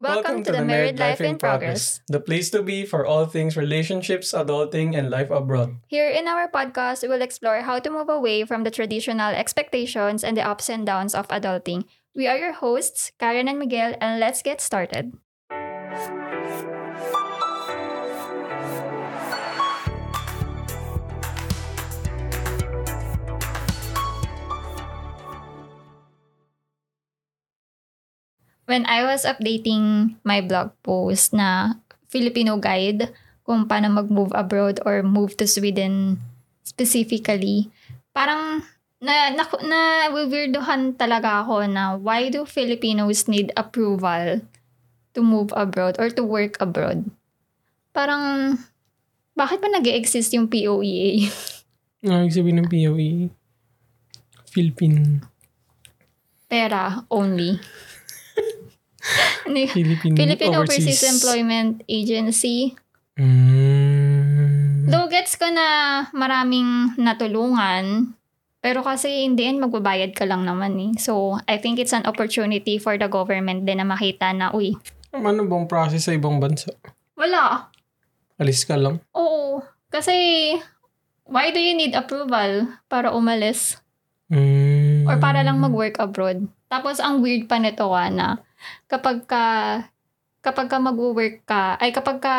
Welcome, to, the Married Life in Progress. the place to be for all things relationships, adulting, and life abroad. Here in our podcast, we will explore how to move away from the traditional expectations and the ups and downs of adulting. We are your hosts, Karen and Miguel, and let's get started. When I was updating my blog post na Filipino guide kung paano mag-move abroad or move to Sweden specifically, parang na, na, na weirdohan talaga ako na why do Filipinos need approval to move abroad or to work abroad? Parang, bakit ba nag exist yung POEA? Ano ibig sabihin ng POE? Philippine. Pera only. Ano? Philippine, Philippine Overseas. Overseas Employment Agency. Mm. Though gets ko na maraming natulungan, pero kasi in the end, magbabayad ka lang naman eh. So, I think it's an opportunity for the government din na makita na, uy, Ano bang process sa ibang bansa? wala. Alis ka lang? Oo. Kasi, why do you need approval para umalis? Mm. Or para lang mag-work abroad? Tapos, ang weird pa nito ah, na kapag ka, kapag ka mag-work ka, ay kapag ka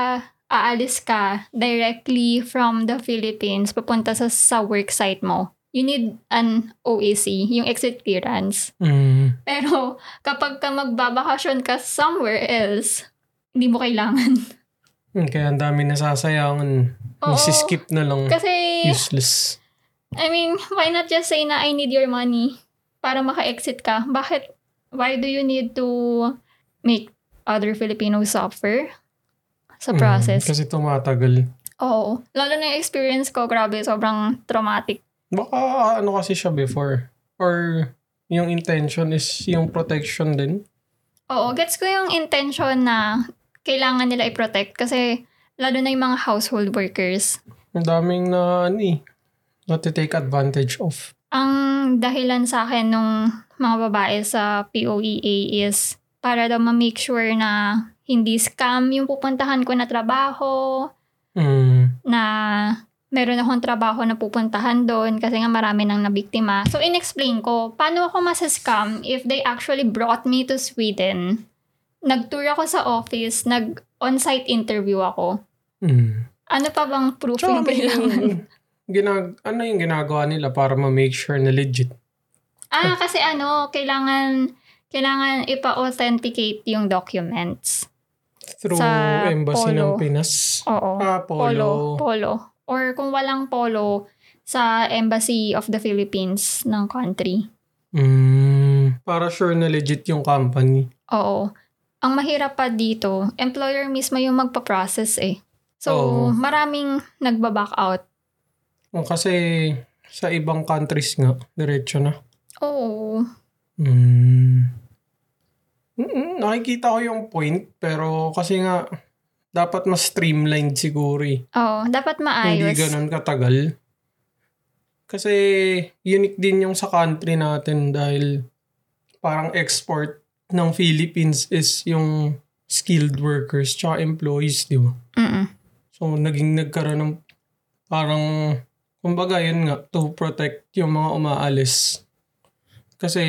aalis ka directly from the Philippines papunta sa, sa work site mo, you need an OAC, yung exit clearance. Mm. Pero kapag ka magbabakasyon ka somewhere else, hindi mo kailangan. Hmm, Kaya ang dami nasasayangan. Oo. Nasiskip na lang. Kasi, Useless. I mean, why not just say na I need your money para maka-exit ka? Bakit? Why do you need to make other Filipinos suffer sa Mm, process? kasi tumatagal. Oo. Lalo na yung experience ko, grabe, sobrang traumatic. Baka ano kasi siya before. Or yung intention is yung protection din. Oo, gets ko yung intention na kailangan nila i-protect kasi lalo na yung mga household workers. Ang daming na ano eh. Not to take advantage of. Ang dahilan sa akin nung mga babae sa POEA is para daw ma-make sure na hindi scam yung pupuntahan ko na trabaho, Mm. na meron akong trabaho na pupuntahan doon kasi nga marami nang nabiktima. So, in-explain ko, paano ako masascam if they actually brought me to Sweden, nag-tour ako sa office, nag-on-site interview ako. Mm. Ano pa bang proof may kailangan? Ginag ano yung ginagawa nila para ma-make sure na legit? Ah, kasi ano, kailangan kailangan ipa-authenticate yung documents. Through Sa embassy ng polo. Pinas. Oo. Ah, Polo. polo. Polo. Or kung walang polo, sa Embassy of the Philippines ng country. Mm. Para sure na legit yung company. Oo. Ang mahirap pa dito, employer mismo yung magpa-process eh. So, Oo. maraming nagba-back out. O, kasi sa ibang countries nga, diretso na. Oo. Mm. Mm, nakikita ko yung point, pero kasi nga, dapat mas streamlined siguro eh. Oo, dapat Hindi maayos. ganun katagal. Kasi unique din yung sa country natin dahil parang export ng Philippines is yung skilled workers tsaka employees, di ba? Mm-mm. So, naging nagkaroon ng parang, kumbaga yun nga, to protect yung mga umaalis. Kasi,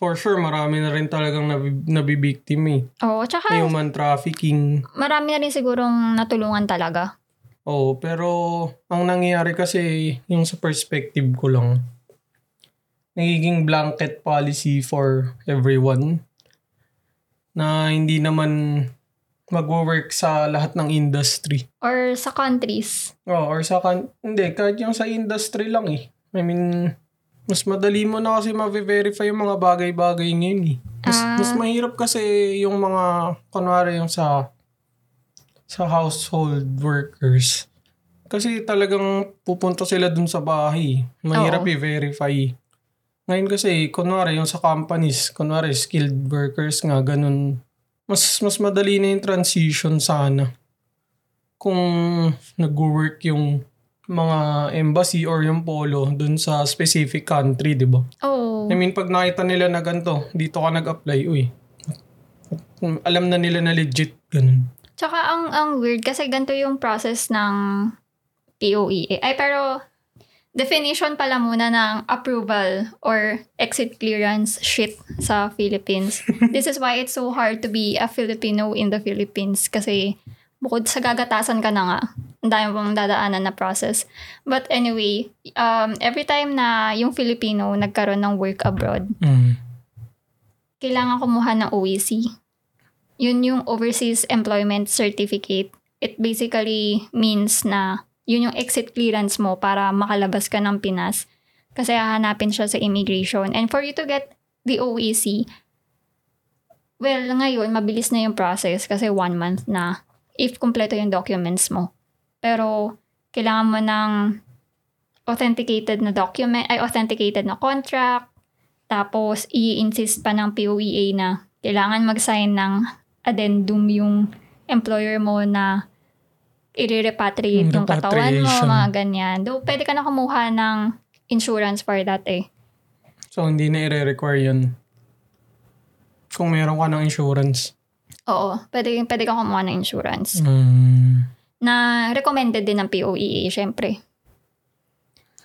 for sure, marami na rin talagang nabib- nabibiktim eh. Oo, tsaka Human trafficking. marami na rin sigurong natulungan talaga. Oo, pero ang nangyayari kasi, yung sa perspective ko lang, nagiging blanket policy for everyone na hindi naman magwo-work sa lahat ng industry. Or sa countries. Oh, or sa kan... Hindi, kahit yung sa industry lang eh. I mean, mas madali mo na kasi ma-verify yung mga bagay-bagay ngayon eh. Mas, Ah. mas mahirap kasi yung mga, kunwari yung sa sa household workers. Kasi talagang pupunta sila dun sa bahay. Mahirap Oo. i-verify. Ngayon kasi, kunwari yung sa companies, kunwari skilled workers nga, ganun. Mas, mas madali na yung transition sana kung nag-work yung mga embassy or yung polo dun sa specific country, di ba? Oo. I mean, pag nakita nila na ganito, dito ka nag-apply, uy, alam na nila na legit. Ganun. Tsaka ang, ang weird kasi ganito yung process ng POEA. Ay, pero definition pala muna ng approval or exit clearance shit sa Philippines. This is why it's so hard to be a Filipino in the Philippines kasi bukod sa gagatasan ka na nga, ang dami pong dadaanan na process. But anyway, um, every time na yung Filipino nagkaroon ng work abroad, Mm. kailangan kumuha ng OEC. Yun yung Overseas Employment Certificate. It basically means na yun yung exit clearance mo para makalabas ka ng Pinas. Kasi hahanapin siya sa immigration. And for you to get the OEC, well, ngayon, mabilis na yung process kasi one month na if kumpleto yung documents mo. Pero, kailangan mo ng authenticated na document, ay authenticated na contract, tapos, i-insist pa ng POEA na kailangan mag-sign ng addendum yung employer mo na i-repatriate yung katawan mo, mga ganyan. Do, pwede ka na kumuha ng insurance for that eh. So, hindi na i-require yun. Kung meron ka ng insurance. Oo, pwede, pwede ka kumuha ng insurance. Mm. Na recommended din ng POEA, syempre.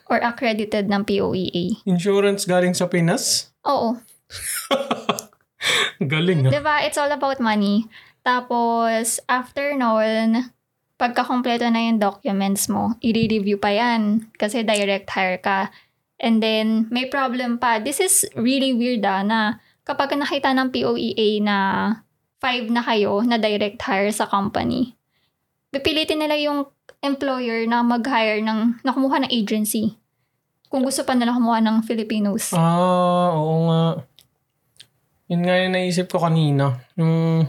Or accredited ng POEA. Insurance galing sa Pinas? Oo. Galing ah. Diba? It's all about money. Tapos, after noon, pagka-kompleto na yung documents mo, i-review pa yan. Kasi direct hire ka. And then, may problem pa. This is really weird ah, na kapag nakita ng POEA na five na kayo na direct hire sa company, pipilitin nila yung employer na mag-hire ng, na kumuha ng agency. Kung gusto pa nila kumuha ng Filipinos. Ah, oo nga. Yun nga yung naisip ko kanina. Yung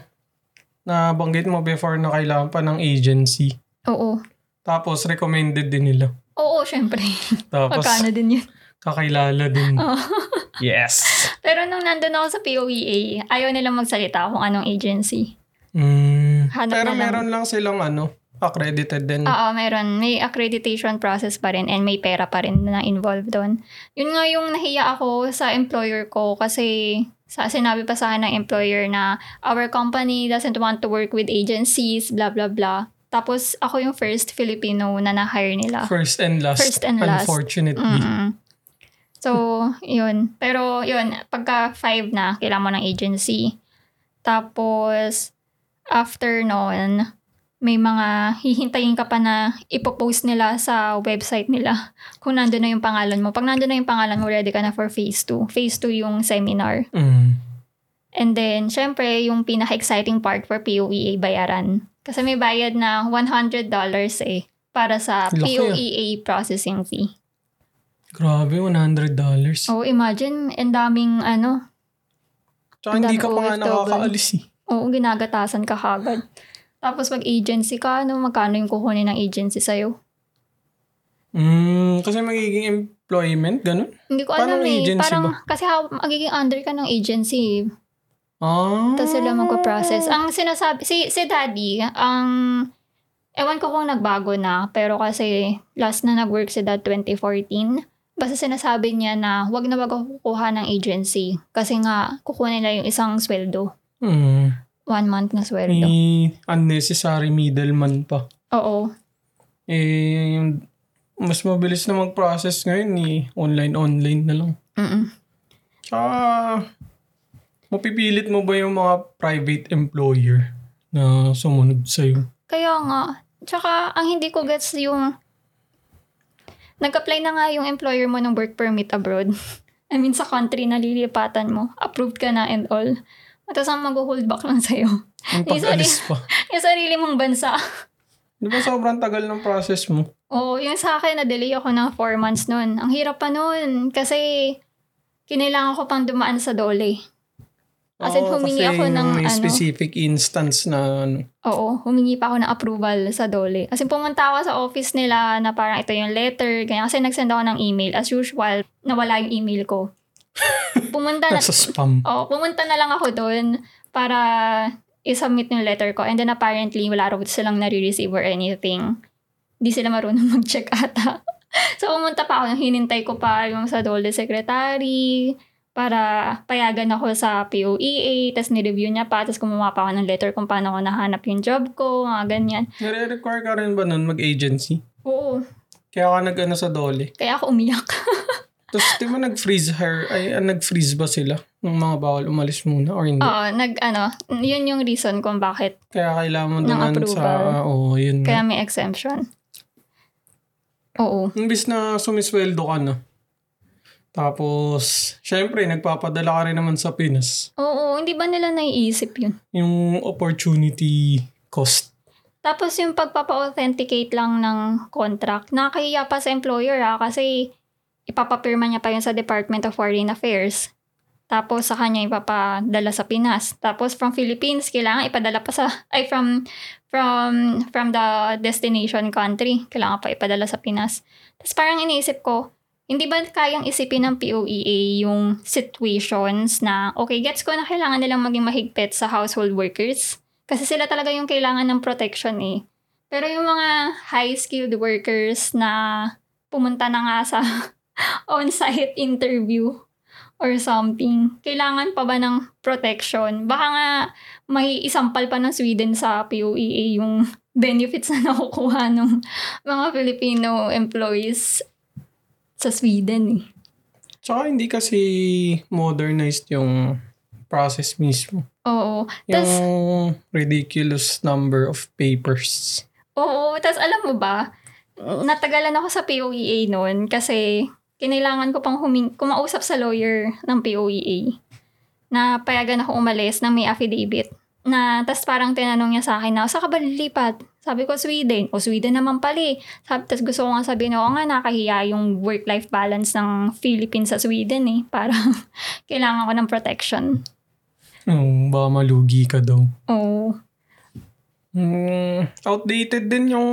nabanggit mo before na kailangan pa ng agency. Oo. Tapos recommended din nila. Oo, syempre. Tapos Pagkano din yun. kakilala din. Oo. Yes! Pero nung nandun ako sa POEA, ayaw nilang magsalita kung anong agency. Mm. Hanap Pero na lang. meron lang silang ano, accredited din. Oo, meron. May accreditation process pa rin and may pera pa rin na involved doon. Yun nga yung nahiya ako sa employer ko kasi sa sinabi pa sa akin ng employer na our company doesn't want to work with agencies, blah, blah, blah. Tapos ako yung first Filipino na na-hire nila. First and last. First and last. Unfortunately. Mm. So, yun. Pero, yun, pagka five na, kailangan mo ng agency. Tapos, after noon, may mga hihintayin ka pa na ipopost nila sa website nila kung nandun na yung pangalan mo. Pag nandun na yung pangalan mo, ready ka na for phase 2. Phase 2 yung seminar. Mm. And then, syempre, yung pinaka-exciting part for POEA bayaran. Kasi may bayad na $100 eh para sa Laki ah. POEA processing fee. Grabe, $100. Oh, imagine, ang daming ano, Tsaka hindi ka pa nga nakakaalis eh. oo, ginagatasan ka kagad. Tapos pag agency ka, ano, magkano yung kukunin ng agency sa'yo? Mm, kasi magiging employment, ganun? Hindi ko Paano alam ang eh. agency Parang, ba? kasi ha, magiging under ka ng agency. eh. Ah. Tapos sila magpa-process. Ang sinasabi, si, si daddy, ang, ewan ko kung nagbago na, pero kasi last na nag-work si dad 2014, basta sinasabi niya na wag na wag ako kukuha ng agency. Kasi nga, kukunin nila yung isang sweldo. Mm. One month na sweldo. May unnecessary middleman pa. Oo. Eh, yung mas mabilis na mag-process ngayon eh. Online-online na lang. Mm-mm. Tsaka, mapipilit mo ba yung mga private employer na sumunod sa'yo? Kaya nga. Tsaka, ang hindi ko gets yung... Nag-apply na nga yung employer mo ng work permit abroad. I mean, sa country na lilipatan mo. Approved ka na and all. Tapos ang mag-hold back lang sa'yo. Yung pag-alis pa. yung sarili mong bansa. Di ba sobrang tagal ng process mo? Oo, yung sa akin, na-delay ako ng 4 months nun. Ang hirap pa nun. Kasi, kinailangan ko pang dumaan sa dole. As in, humingi kasi ako ng may ano. specific instance na ano. Oo, humingi pa ako ng approval sa Dole. Kasi pumunta ako sa office nila na parang ito yung letter, ganyan. Kasi nag-send ako ng email. As usual, nawala yung email ko. Pumunta na, Nasa spam. oh, pumunta na lang ako doon para i-submit yung letter ko. And then apparently, wala raw silang nare-receive or anything. Hindi sila marunong mag-check ata. so, pumunta pa ako. Hinintay ko pa yung sa Dole secretary. para payagan ako sa POEA, tapos nireview niya pa, tapos gumawa pa ako ng letter kung paano ko nahanap yung job ko, mga ganyan. Nare-require ka rin ba nun mag-agency? Oo, Kaya ka nag-ano sa Dole. kaya ako umiyak. Tapos di ba nag-freeze hire, ay ah, nag-freeze ba sila ng mga bawal umalis muna or hindi? Oo, nag, ano, yun yung reason kung bakit Kaya kailangan mo Ng approval. sa, oo, yun. kaya may exemption. Oo. Imbis na sumisweldo ka na. Tapos, syempre, nagpapadala ka rin naman sa Pinas. Oo, hindi ba nila naiisip yun? Yung opportunity cost. Tapos yung pagpapa-authenticate lang ng contract, nakahiya pa sa employer ah, kasi ipapapirma niya pa yun sa Department of Foreign Affairs. Tapos sa kanya ipapadala sa Pinas. Tapos from Philippines, kailangan ipadala pa sa, ay from, from, from the destination country, kailangan pa ipadala sa Pinas. Tapos parang iniisip ko, hindi ba kayang isipin ng POEA yung situations na, okay, gets ko na kailangan nilang maging mahigpit sa household workers? Kasi sila talaga yung kailangan ng protection eh. Pero yung mga high-skilled workers na pumunta na nga sa on-site interview or something, kailangan pa ba ng protection? Baka nga may isampal pa ng Sweden sa POEA yung benefits na nakukuha ng mga Filipino employees sa Sweden eh. Tsaka hindi kasi modernized yung process mismo. Oo. Tas, Yung ridiculous number of papers. Oo, tas alam mo ba, natagalan ako sa POEA noon kasi kinailangan ko pang huming kumausap sa lawyer ng POEA na payagan ako umalis na may affidavit. Na, tas parang tinanong niya sa akin na, saan ka ba lilipat? Sabi ko, Sweden. O, Sweden naman pala eh. Sabi, tas gusto ko nga sabihin, oo nga, nakahiya yung work-life balance ng Philippines sa Sweden eh. Parang, kailangan ko ng protection. Oh, baka malugi ka daw. Oo. Mm, outdated din yung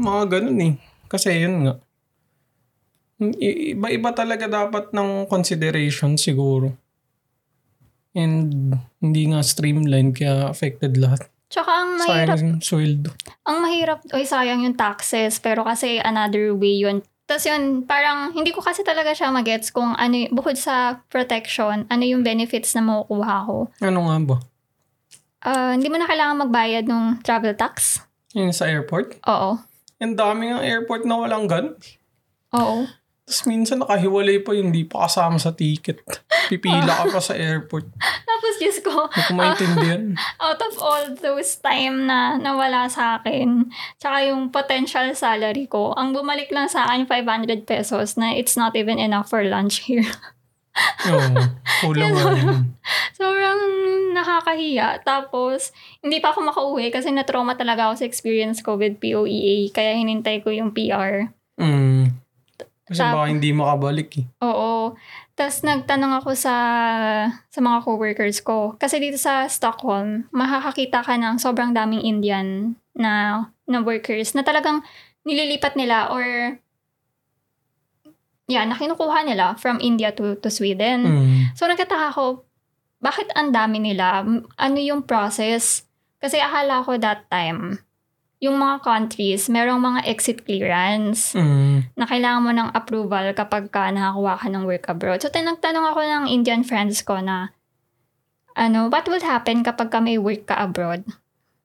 mga ganun eh. Kasi yun nga. Iba-iba talaga dapat ng consideration siguro. And hindi nga streamlined kaya affected lahat. Tsaka ang mahirap Sayang yung sweldo. ang mahirap, oy sayang yung taxes, pero kasi another way yun. Tapos yun, parang hindi ko kasi talaga siya magets kung ano, y- bukod sa protection, ano yung benefits na makukuha ko. Ano nga ba? Ah, hindi mo na kailangan magbayad ng travel tax. Yun sa airport? Oo. Ang dami ng airport na walang gun. Oo. Tapos minsan nakahiwalay pa yung di pa kasama sa ticket. Pipila ka pa sa airport. Tapos Diyos ko, Hindi ko maintindihan. out of all those time na nawala sa akin, tsaka yung potential salary ko, ang bumalik lang sa akin 500 pesos na it's not even enough for lunch here. Oo. Kulang yun. Sobrang nakakahiya. Tapos, hindi pa ako makauwi kasi na-trauma talaga ako sa experience ko with POEA. Kaya hinintay ko yung PR. Mm. Kasi Tap- baka hindi makabalik eh. Oo. Tapos nagtanong ako sa sa mga coworkers ko. Kasi dito sa Stockholm, makakakita ka ng sobrang daming Indian na, na workers na talagang nililipat nila or yeah, na kinukuha nila from India to, to Sweden. Mm. So nagkataka ako, bakit ang dami nila? Ano yung process? Kasi akala ko that time, yung mga countries, merong mga exit clearance Mm. na kailangan mo ng approval kapag ka nakakuha ka ng work abroad. So tinagtanong ako ng Indian friends ko na, ano, what will happen kapag ka may work ka abroad?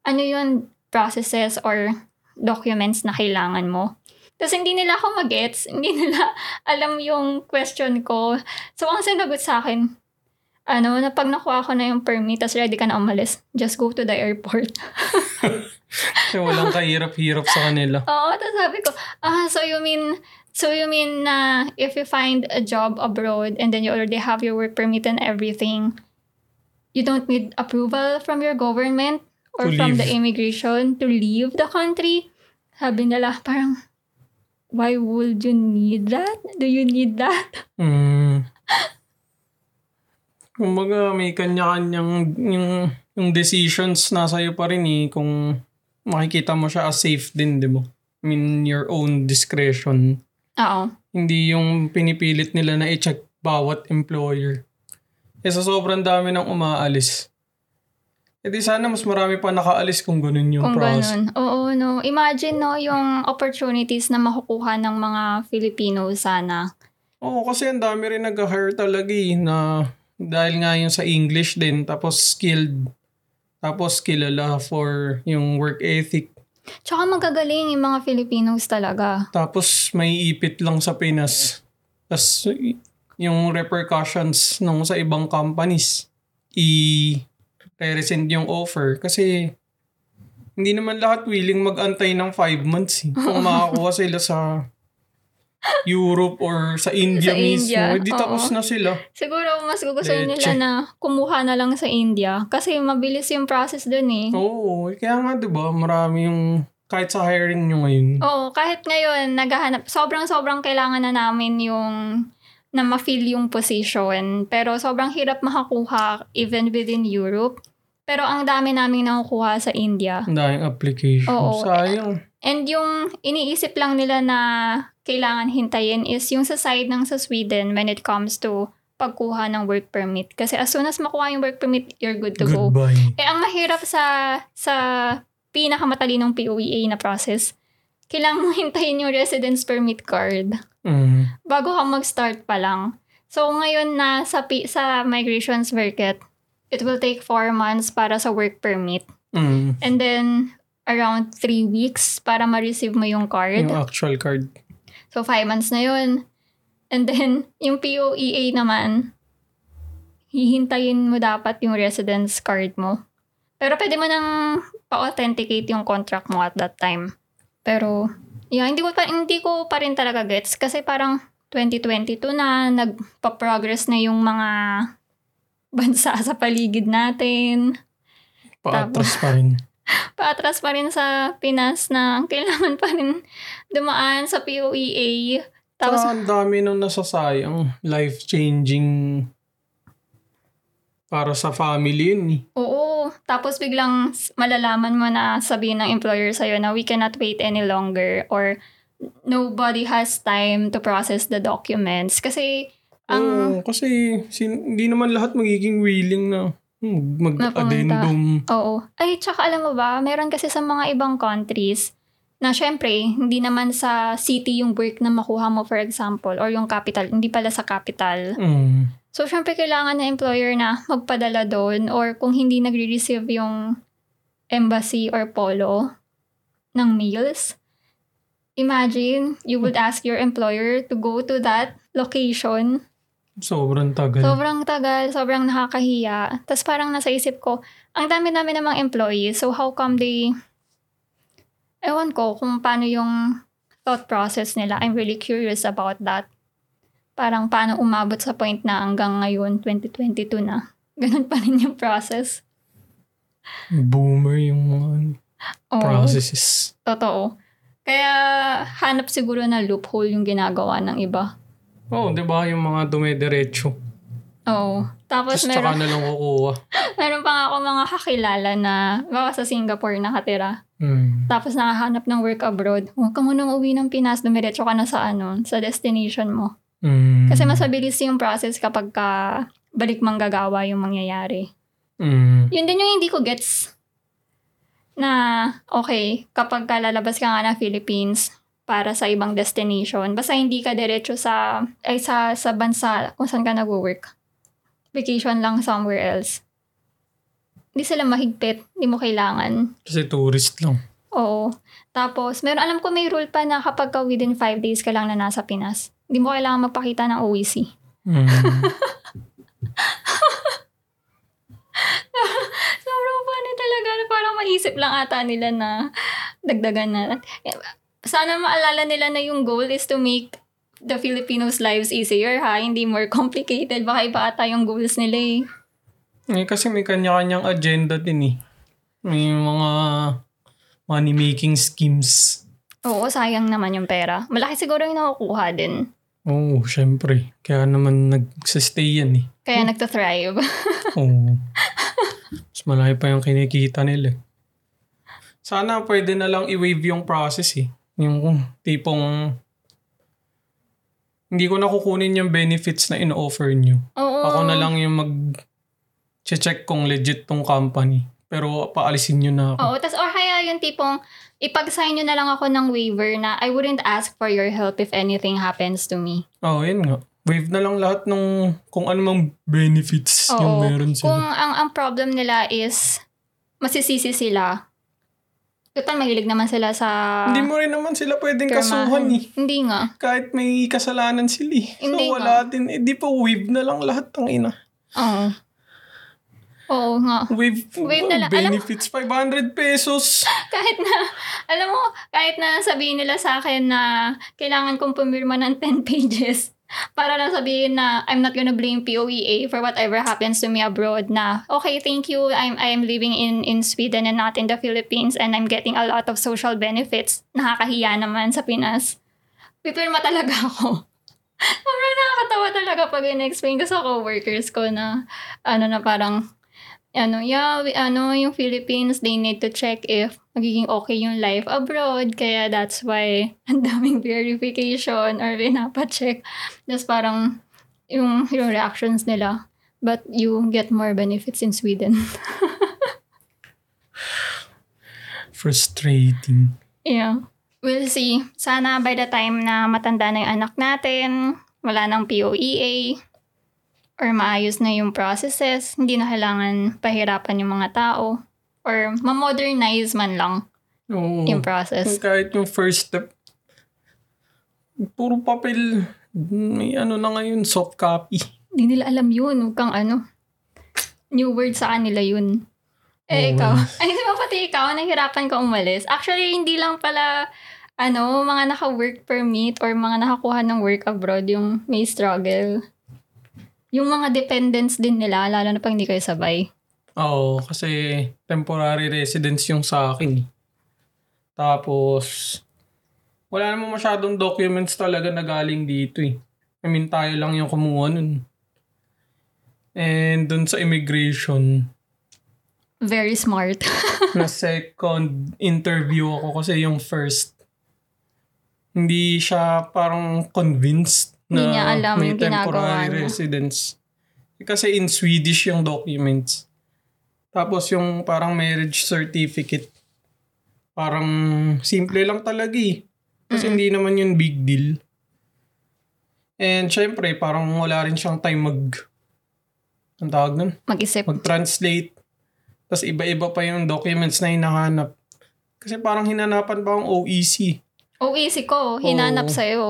Ano yung processes or documents na kailangan mo? Tapos hindi nila ako magets, hindi nila alam yung question ko. So ang sinagot sa akin, ano, na pag nakuha ko na yung permit, tapos ready ka na umalis, just go to the airport. Kasi walang kahirap-hirap sa kanila. Oo, tapos sabi ko, ah, so you mean, so you mean na if you find a job abroad and then you already have your work permit and everything, you don't need approval from your government or To from leave. the immigration to leave the country? Sabi nila, parang, why would you need that? Do you need that? Mm. Kumbaga, may kanya-kanyang yung, yung decisions nasa iyo pa rin eh. Kung makikita mo siya as safe din, di ba? I mean, your own discretion. Oo. Hindi yung pinipilit nila na i-check bawat employer. Eh sa sobrang dami ng umaalis. Eh di sana mas marami pa nakaalis kung ganun yung Kung process. ganun. Oo, no. Imagine, no, yung opportunities na makukuha ng mga Filipino sana. Oo, kasi ang dami rin nag-hire talaga eh, na Dahil nga yung sa English din, tapos skilled. Tapos kilala for yung work ethic. Tsaka magagaling yung mga Filipinos talaga. Tapos may ipit lang sa Pinas. Tapos yung repercussions nung sa ibang companies, i-resend yung offer. Kasi hindi naman lahat willing mag-antay ng 5 months. Eh. Kung makakuha sila sa Europe or sa India Sa mismo, India, hindi tapos oo. na sila. Siguro mas Leche. nila na kumuha na lang sa India kasi mabilis yung process dun eh. Oo, kaya nga 'di ba, marami yung kahit sa hiring nyo ngayon. Oo, kahit ngayon, naghahanap, sobrang-sobrang kailangan na namin yung na ma-fill yung position. Pero sobrang hirap makakuha even within Europe. Pero ang dami naming nakukuha sa India. Ang daming application. Oo. Sayang. And yung iniisip lang nila na kailangan hintayin is yung sa side ng sa Sweden when it comes to pagkuha ng work permit. Kasi as soon as makuha yung work permit, you're good to go. Goodbye. Eh, ang mahirap sa sa pinakamatalinong POEA na process, kailangan mong hintayin yung residence permit card Mm. bago ka mag-start pa lang. So, ngayon na sa, sa migration circuit, it will take four months para sa work permit. Mm. And then, around three weeks para ma-receive mo yung card. Yung actual card. So, five months na yun. And then, yung POEA naman, hihintayin mo dapat yung residence card mo. Pero pwede mo nang pa-authenticate yung contract mo at that time. Pero, yeah, hindi ko pa, hindi ko pa rin talaga gets. Kasi parang 2022 na, nagpa-progress na yung mga bansa sa paligid natin. Paatras pa rin. Paatras pa rin sa Pinas na kailangan pa rin dumaan sa POEA. Tapos, Tapos, ang dami nung nasasayang. Life-changing para sa family yun eh. Oo. Tapos biglang malalaman mo na sabihin ng employer sa'yo na we cannot wait any longer or nobody has time to process the documents. Kasi ang Oo, kasi sin- hindi naman lahat magiging willing na hmm, mag-addendum. Oo. Ay, tsaka alam mo ba, meron kasi sa mga ibang countries na syempre, hindi naman sa city yung work na makuha mo, for example, or yung capital, hindi pala sa capital. Mm. So, syempre, kailangan ng employer na magpadala doon or kung hindi nagre-receive yung embassy or polo ng meals, imagine, you would ask your employer to go to that location Sobrang tagal. Sobrang tagal, sobrang nakakahiya. Tapos parang nasa isip ko, ang dami-dami namang employees, so how come they, ewan ko kung paano yung thought process nila. I'm really curious about that. Parang paano umabot sa point na hanggang ngayon, 2022 na. Ganun pa rin yung process. Boomer yung mga Oo, processes. totoo. Kaya hanap siguro na loophole yung ginagawa ng iba. Oo, oh, di ba? Yung mga dumediretso. Oo. Tapos Tapos tsaka meron, na lang kukuha. meron pa nga ako mga kakilala na baka sa Singapore nakatira. Mm. Tapos nakahanap ng work abroad. Huwag ka munang uwi ng Pinas, dumiretso ka na sa ano, sa destination mo. Mm. Kasi mas mabilis yung process kapag ka balik manggagawa yung mangyayari. Mm. Yun din yung hindi ko gets na okay, kapag ka lalabas ka nga ng Philippines para sa ibang destination, basta hindi ka diretso sa, ay sa, sa bansa kung saan ka nag-work. Vacation lang somewhere else. Hindi sila mahigpit, hindi mo kailangan. Kasi tourist lang. Oo. Tapos, meron, alam ko may rule pa na kapag ka within 5 days ka lang na nasa Pinas, hindi mo kailangan magpakita ng OEC. Mm. Sobrang funny talaga. Parang maisip lang ata nila na dagdagan na. Sana maalala nila na yung goal is to make the Filipinos' lives easier ha. Hindi more complicated. Baka iba ata yung goals nila eh. eh, kasi may kanya-kanyang agenda din eh. May mga money-making schemes. Oo, sayang naman yung pera. Malaki siguro yung nakukuha din. Oo, oh, syempre. Kaya naman nagsistay yan eh. Kaya nagta-thrive. Oo. Mas malaki pa yung kinikita nila. eh. Sana pwede na lang i-waive yung process eh. Yung tipong hindi ko na kukunin yung benefits na in-offer nyo. Oo. Ako na lang yung mag-check kung legit tong company. Pero paalisin nyo na ako. Oo, tas or kaya yung tipong ipag-sign nyo na lang ako ng waiver na I wouldn't ask for your help if anything happens to me. Oo, oh, yun nga. wave na lang lahat ng kung ano mang benefits yung Oo. meron Kung sila. ang, ang problem nila is masisisi sila. Total, mahilig naman sila sa Hindi mo rin naman sila pwedeng pirmahan. kasuhan eh. Hindi nga. Kahit may kasalanan sila eh. So Hindi wala din. Eh, di pa wave na lang lahat ng ina. Oo. Oo nga. Wave, Wave na lang. Alam mo- benefits, 500 pesos. kahit na, alam mo, kahit na sabihin nila sa akin na kailangan kong pumirma ng 10 pages para lang sabihin na I'm not gonna blame POEA for whatever happens to me abroad na, okay, thank you, I'm, I'm living in, in Sweden and not in the Philippines and I'm getting a lot of social benefits. Nakakahiya naman sa Pinas. Pipirma talaga ako. Sobrang nakakatawa talaga pag in-explain ko sa coworkers ko na, ano na parang, ano, yeah, we, ano, yung Philippines, they need to check if magiging okay yung life abroad. Kaya that's why ang daming verification or pinapacheck. Tapos parang yung, yung reactions nila. But you get more benefits in Sweden. Frustrating. yeah. We'll see. Sana by the time na matanda na yung anak natin, wala nang POEA, or maayos na yung processes, hindi na kailangan pahirapan yung mga tao, or ma-modernize man lang Oo. yung process. Kahit yung first step, puro papel. May ano na ngayon, soft copy. Hindi nila alam yun. Huwag kang ano. New word sa kanila yun. Eh, Oo. ikaw. Ay, di ba pati ikaw, nahirapan ka umalis? Actually, hindi lang pala, ano, mga naka-work permit or mga nakakuha ng work abroad yung may struggle. Yung mga dependents din nila, lalo na pag hindi kayo sabay. Oo, kasi temporary residence yung sa akin. Tapos, wala naman masyadong documents talaga na galing dito eh. I mean, tayo lang yung kumuha nun. And dun sa immigration, Very smart. na second interview ako kasi yung first, hindi siya parang convinced na niya alam may yung ginagawa temporary niya. residence. Kasi in Swedish yung documents. Tapos yung parang marriage certificate, parang simple lang talaga eh. Kasi hindi naman yun big deal. And syempre, parang wala rin siyang time mag, ang tawag nun? Mag-isip. mag-translate. Tapos iba-iba pa yung documents na hinahanap. Kasi parang hinanapan pa ang OEC. Oh, easy ko. Hinanap Oo. sa'yo.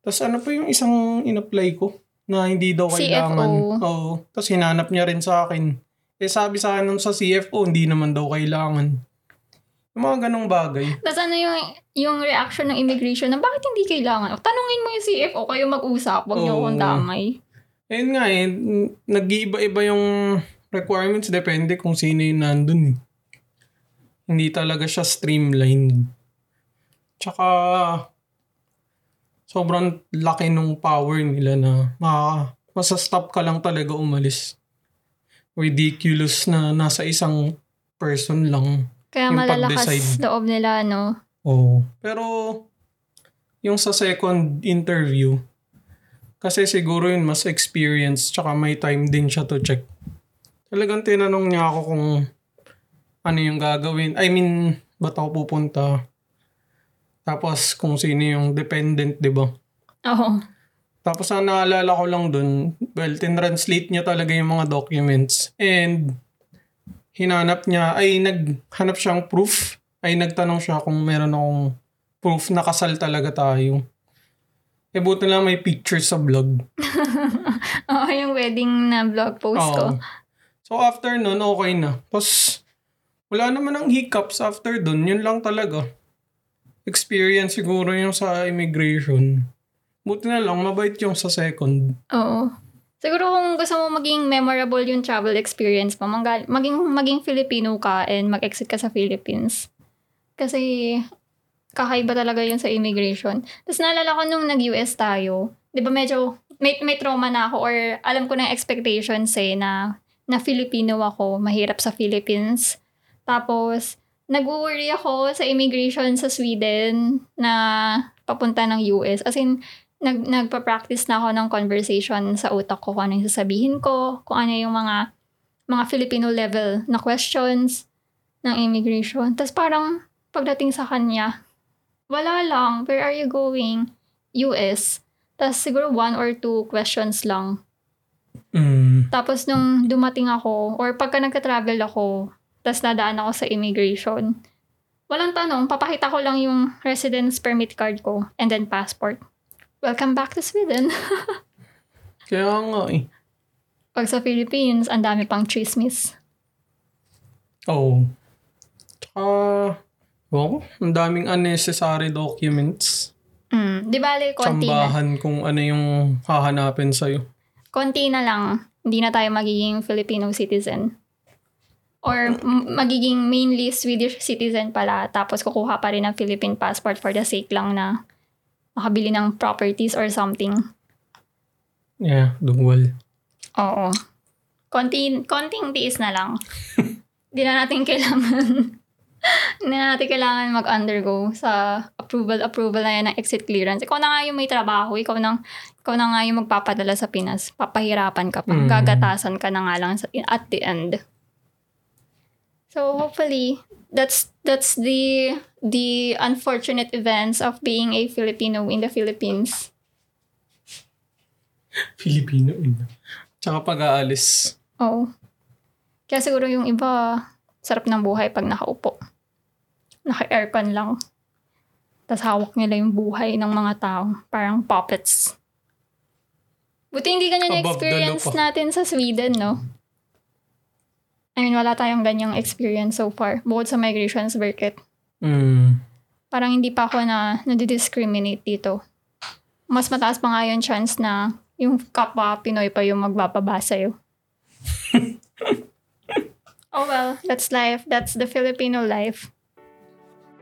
Tapos ano pa yung isang in-apply ko na hindi daw kailangan. CFO. Oo. Tapos hinanap niya rin sa akin. Eh sabi sa akin nung sa CFO, hindi naman daw kailangan. Yung mga ganong bagay. Tapos ano yung, yung reaction ng immigration na bakit hindi kailangan? O, tanungin mo yung CFO, kayo mag-usap. Huwag niyo akong damay. Ayun nga eh, nag-iiba-iba yung requirements depende kung sino yung nandun. eh. Hindi talaga siya streamlined. Tsaka, sobrang laki nung power nila na maka, masastop ka lang talaga umalis. Ridiculous na nasa isang person lang. Kaya Yung malalakas pag-decide. loob nila, no? Oo. Pero, yung sa second interview, kasi siguro yun mas experience tsaka may time din siya to check. Talagang tinanong niya ako kung ano yung gagawin. I mean, ba't ako pupunta? Tapos kung sino yung dependent, di ba? Oo. Tapos ang naalala ko lang dun, well, tinranslate niya talaga yung mga documents. And hinanap niya, ay naghanap siyang proof. Ay nagtanong siya kung meron akong proof na kasal talaga tayo. Eh buti lang may picture sa vlog. Oo, yung wedding na vlog post ko. Oo. So after nun, okay na. Tapos wala naman ang hiccups after dun. Yun lang talaga. Experience siguro yung sa immigration. Buti na lang, mabait yung sa second. Oo. Siguro kung gusto mo maging memorable yung travel experience mo, manggal- maging, maging Filipino ka and mag-exit ka sa Philippines. Kasi kakaiba talaga yun sa immigration. Tapos naalala ko nung nag-US tayo, di ba medyo may, may trauma na ako or alam ko na expectations eh na, na Filipino ako, mahirap sa Philippines. Tapos, nag-worry ako sa immigration sa Sweden na papunta ng US. As in, nag, nagpa-practice na ako ng conversation sa utak ko kung ano yung sasabihin ko, kung ano yung mga mga Filipino level na questions ng immigration. Tapos parang pagdating sa kanya, wala lang, where are you going? US. Tapos siguro one or two questions lang. Mm. Tapos nung dumating ako, or pagka nagka-travel ako, tapos nadaan ako sa immigration, walang tanong, papakita ko lang yung residence permit card ko and then passport. Welcome back to Sweden. Kaya nga eh. Pag sa Philippines, ang dami pang chismis. Oo. Oh. Tsaka, oh, ang daming unnecessary documents. Mm, di bale, konti na. Tsambahan kung ano yung hahanapin sa'yo. Konti na lang, hindi na tayo magiging Filipino citizen. Or magiging mainly Swedish citizen pala, tapos kukuha pa rin ng Philippine passport for the sake lang na makabili ng properties or something. Yeah, dual. Oo. Konti, konting tiis na lang. Hindi na natin kailangan hindi na natin kailangan mag-undergo sa approval-approval na yan ng exit clearance. Ikaw na nga yung may trabaho. Ikaw na, ikaw na nga yung magpapadala sa Pinas. Papahirapan ka pa. Mm. Gagatasan ka na nga lang sa, at the end. So hopefully, that's that's the the unfortunate events of being a Filipino in the Philippines. Filipino. yun. Tsaka pag-aalis. Oo. Kaya siguro yung iba, sarap ng buhay pag nakaupo. Naka-aircon lang. Tapos hawak nila yung buhay ng mga tao. Parang puppets. Buti hindi ganyan Above the experience pa. natin sa Sweden, no? I mean, wala tayong ganyang experience so far. Bukod sa migration circuit. Mm. Parang hindi pa ako na nadidiscriminate dito. Mas mataas pa nga yung chance na yung kapwa Pinoy pa yung magbababa sa'yo. oh well, that's life. That's the Filipino life.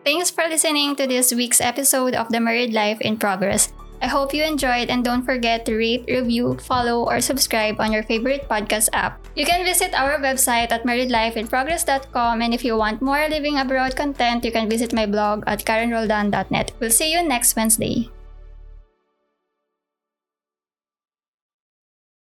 Thanks for listening to this week's episode of The Married Life in Progress. I hope you enjoyed and don't forget to rate, review, follow, or subscribe on your favorite podcast app. You can visit our website at marriedlifeinprogress.com and if you want more living abroad content, you can visit my blog at karenroldan.net. We'll see you next Wednesday.